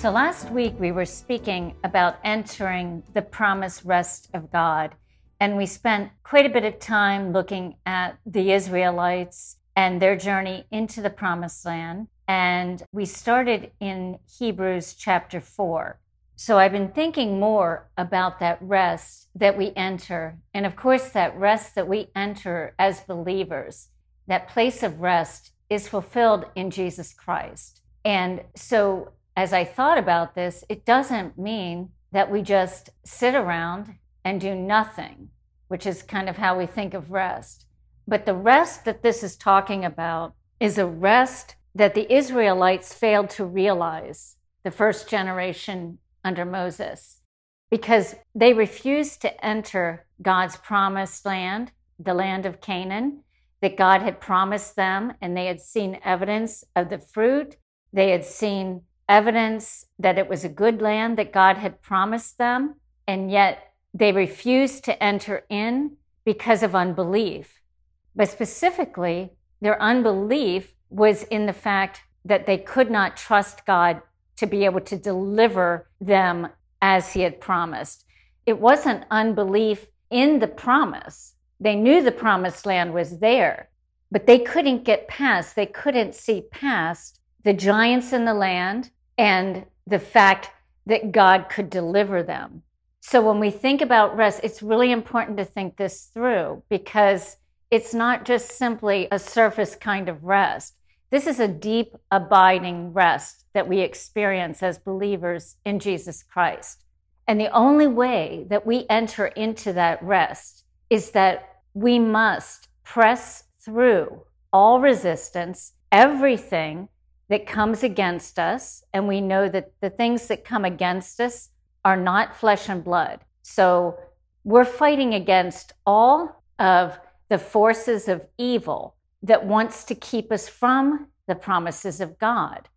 So, last week we were speaking about entering the promised rest of God. And we spent quite a bit of time looking at the Israelites and their journey into the promised land. And we started in Hebrews chapter 4. So I've been thinking more about that rest that we enter. And of course, that rest that we enter as believers, that place of rest is fulfilled in Jesus Christ. And so as I thought about this, it doesn't mean that we just sit around and do nothing, which is kind of how we think of rest. But the rest that this is talking about is a rest that the Israelites failed to realize, the first generation under Moses, because they refused to enter God's promised land, the land of Canaan, that God had promised them, and they had seen evidence of the fruit. They had seen evidence that it was a good land that God had promised them, and yet they refused to enter in because of unbelief. But specifically, their unbelief was in the fact that they could not trust God to be able to deliver them as He had promised. It wasn't unbelief in the promise. They knew the promised land was there, but they couldn't get past, they couldn't see past the giants in the land and the fact that God could deliver them. So when we think about rest, it's really important to think this through because it's not just simply a surface kind of rest. This is a deep, abiding rest that we experience as believers in Jesus Christ. And the only way that we enter into that rest is that we must press through all resistance, everything that comes against us. And we know that the things that come against us are not flesh and blood. So we're fighting against all of the forces of evil that wants to keep us from the promises of God.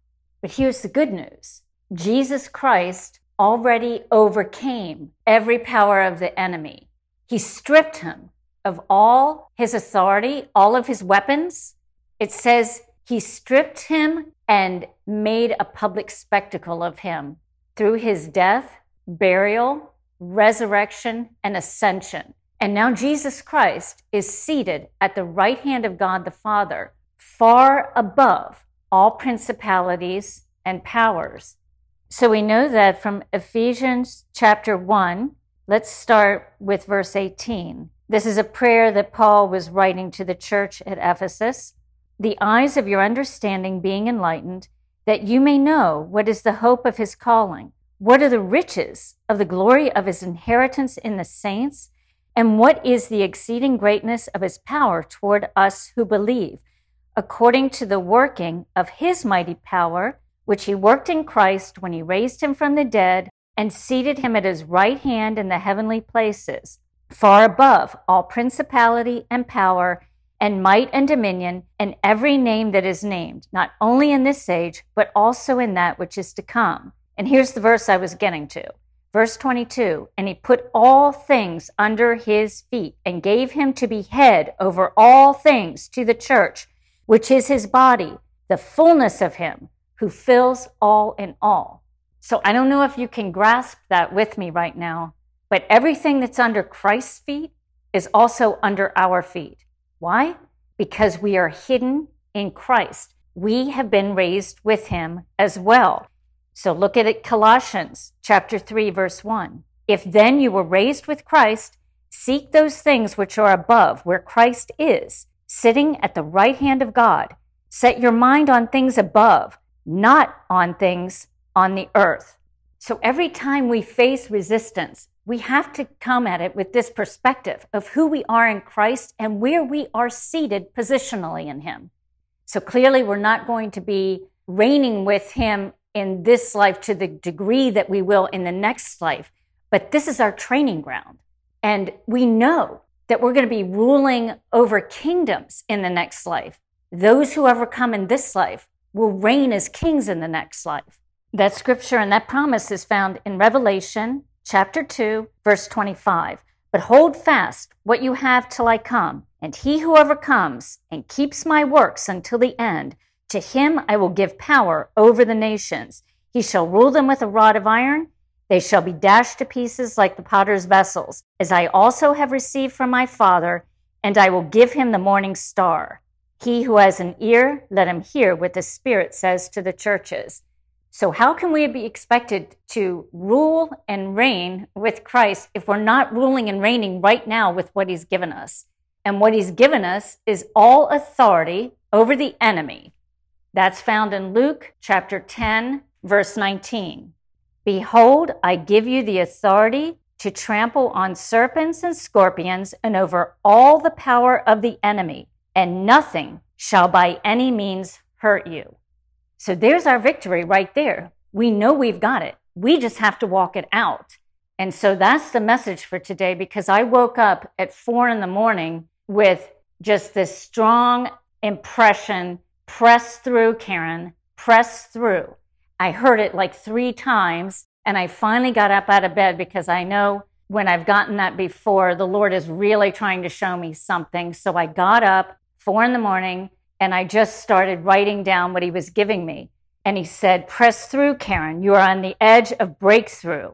But here's the good news Jesus Christ already overcame every power of the enemy. He stripped him of all his authority, all of his weapons. It says he stripped him and made a public spectacle of him through his death, burial, resurrection, and ascension. And now Jesus Christ is seated at the right hand of God the Father, far above all principalities and powers. So we know that from Ephesians chapter 1, let's start with verse 18. This is a prayer that Paul was writing to the church at Ephesus the eyes of your understanding being enlightened, that you may know what is the hope of his calling, what are the riches of the glory of his inheritance in the saints, and what is the exceeding greatness of his power toward us who believe, according to the working of his mighty power, which he worked in Christ when he raised him from the dead and seated him at his right hand in the heavenly places, far above all principality and power and might and dominion and every name that is named, not only in this age, but also in that which is to come. And here's the verse I was getting to. Verse 22 And he put all things under his feet and gave him to be head over all things to the church, which is his body, the fullness of him who fills all in all. So I don't know if you can grasp that with me right now, but everything that's under Christ's feet is also under our feet. Why? Because we are hidden in Christ. We have been raised with him as well. So look at it, Colossians chapter 3, verse 1. If then you were raised with Christ, seek those things which are above, where Christ is, sitting at the right hand of God. Set your mind on things above, not on things on the earth. So every time we face resistance, we have to come at it with this perspective of who we are in Christ and where we are seated positionally in Him. So clearly, we're not going to be reigning with Him in this life to the degree that we will in the next life, but this is our training ground. And we know that we're going to be ruling over kingdoms in the next life. Those who overcome in this life will reign as kings in the next life. That scripture and that promise is found in Revelation chapter 2, verse 25. But hold fast what you have till I come, and he who overcomes and keeps my works until the end, to him I will give power over the nations. He shall rule them with a rod of iron. They shall be dashed to pieces like the potter's vessels, as I also have received from my Father, and I will give him the morning star. He who has an ear, let him hear what the Spirit says to the churches. So, how can we be expected to rule and reign with Christ if we're not ruling and reigning right now with what he's given us? And what he's given us is all authority over the enemy. That's found in Luke chapter 10, verse 19. Behold, I give you the authority to trample on serpents and scorpions and over all the power of the enemy, and nothing shall by any means hurt you. So there's our victory right there. We know we've got it. We just have to walk it out. And so that's the message for today because I woke up at four in the morning with just this strong impression press through, Karen, press through. I heard it like three times and I finally got up out of bed because I know when I've gotten that before, the Lord is really trying to show me something. So I got up four in the morning and I just started writing down what he was giving me. And he said, Press through, Karen. You are on the edge of breakthrough.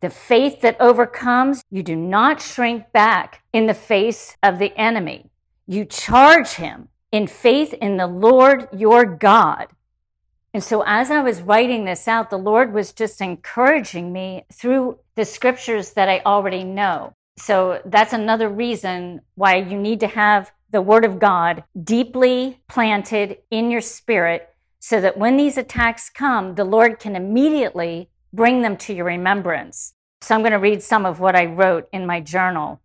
The faith that overcomes, you do not shrink back in the face of the enemy. You charge him in faith in the Lord your God. And so, as I was writing this out, the Lord was just encouraging me through the scriptures that I already know. So, that's another reason why you need to have the Word of God deeply planted in your spirit so that when these attacks come, the Lord can immediately bring them to your remembrance. So, I'm going to read some of what I wrote in my journal.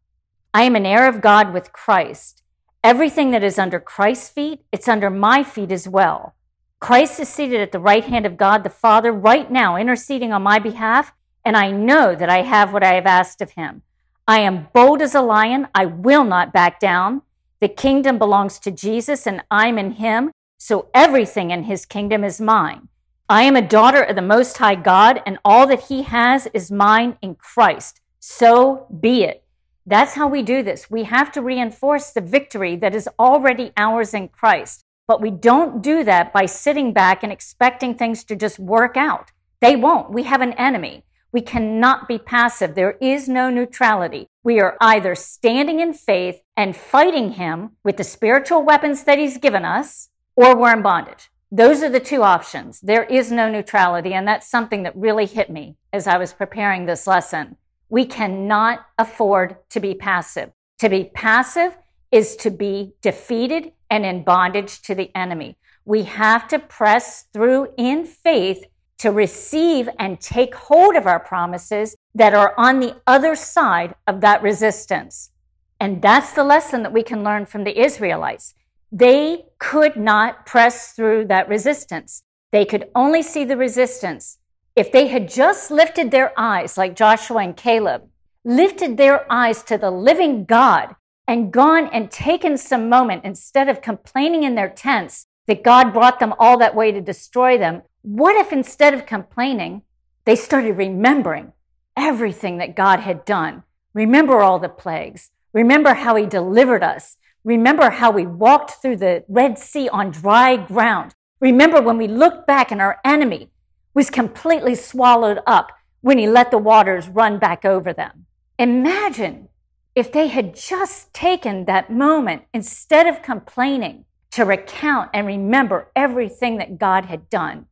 I am an heir of God with Christ. Everything that is under Christ's feet, it's under my feet as well. Christ is seated at the right hand of God the Father right now, interceding on my behalf, and I know that I have what I have asked of him. I am bold as a lion. I will not back down. The kingdom belongs to Jesus, and I'm in him, so everything in his kingdom is mine. I am a daughter of the Most High God, and all that he has is mine in Christ. So be it. That's how we do this. We have to reinforce the victory that is already ours in Christ. But we don't do that by sitting back and expecting things to just work out. They won't. We have an enemy. We cannot be passive. There is no neutrality. We are either standing in faith and fighting him with the spiritual weapons that he's given us, or we're in bondage. Those are the two options. There is no neutrality. And that's something that really hit me as I was preparing this lesson. We cannot afford to be passive. To be passive is to be defeated and in bondage to the enemy. We have to press through in faith to receive and take hold of our promises that are on the other side of that resistance. And that's the lesson that we can learn from the Israelites. They could not press through that resistance. They could only see the resistance if they had just lifted their eyes, like Joshua and Caleb, lifted their eyes to the living God and gone and taken some moment instead of complaining in their tents that God brought them all that way to destroy them. What if instead of complaining, they started remembering everything that God had done? Remember all the plagues. Remember how he delivered us. Remember how we walked through the Red Sea on dry ground. Remember when we looked back and our enemy was completely swallowed up when he let the waters run back over them. Imagine if they had just taken that moment instead of complaining to recount and remember everything that God had done.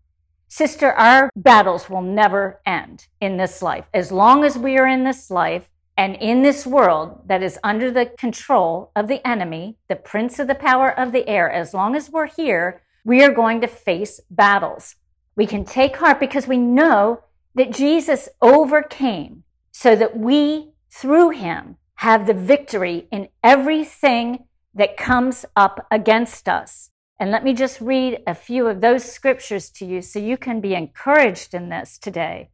Sister, our battles will never end in this life. As long as we are in this life and in this world that is under the control of the enemy, the prince of the power of the air, as long as we're here, we are going to face battles. We can take heart because we know that Jesus overcame so that we, through him, have the victory in everything that comes up against us. And let me just read a few of those scriptures to you so you can be encouraged in this today.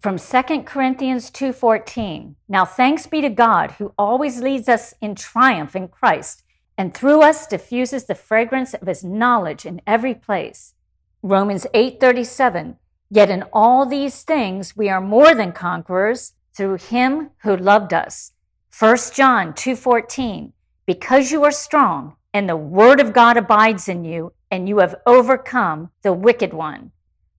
From 2 Corinthians 2:14. Now thanks be to God who always leads us in triumph in Christ and through us diffuses the fragrance of his knowledge in every place. Romans 8:37. Yet in all these things we are more than conquerors through him who loved us. 1 John 2:14 Because you are strong and the word of God abides in you and you have overcome the wicked one.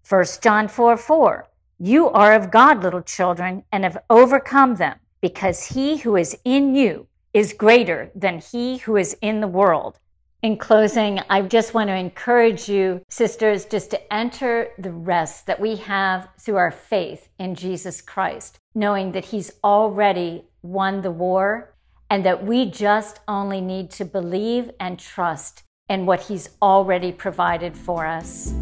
1 John 4 4. You are of God, little children, and have overcome them, because he who is in you is greater than he who is in the world. In closing, I just want to encourage you, sisters, just to enter the rest that we have through our faith in Jesus Christ, knowing that He's already won the war and that we just only need to believe and trust in what He's already provided for us.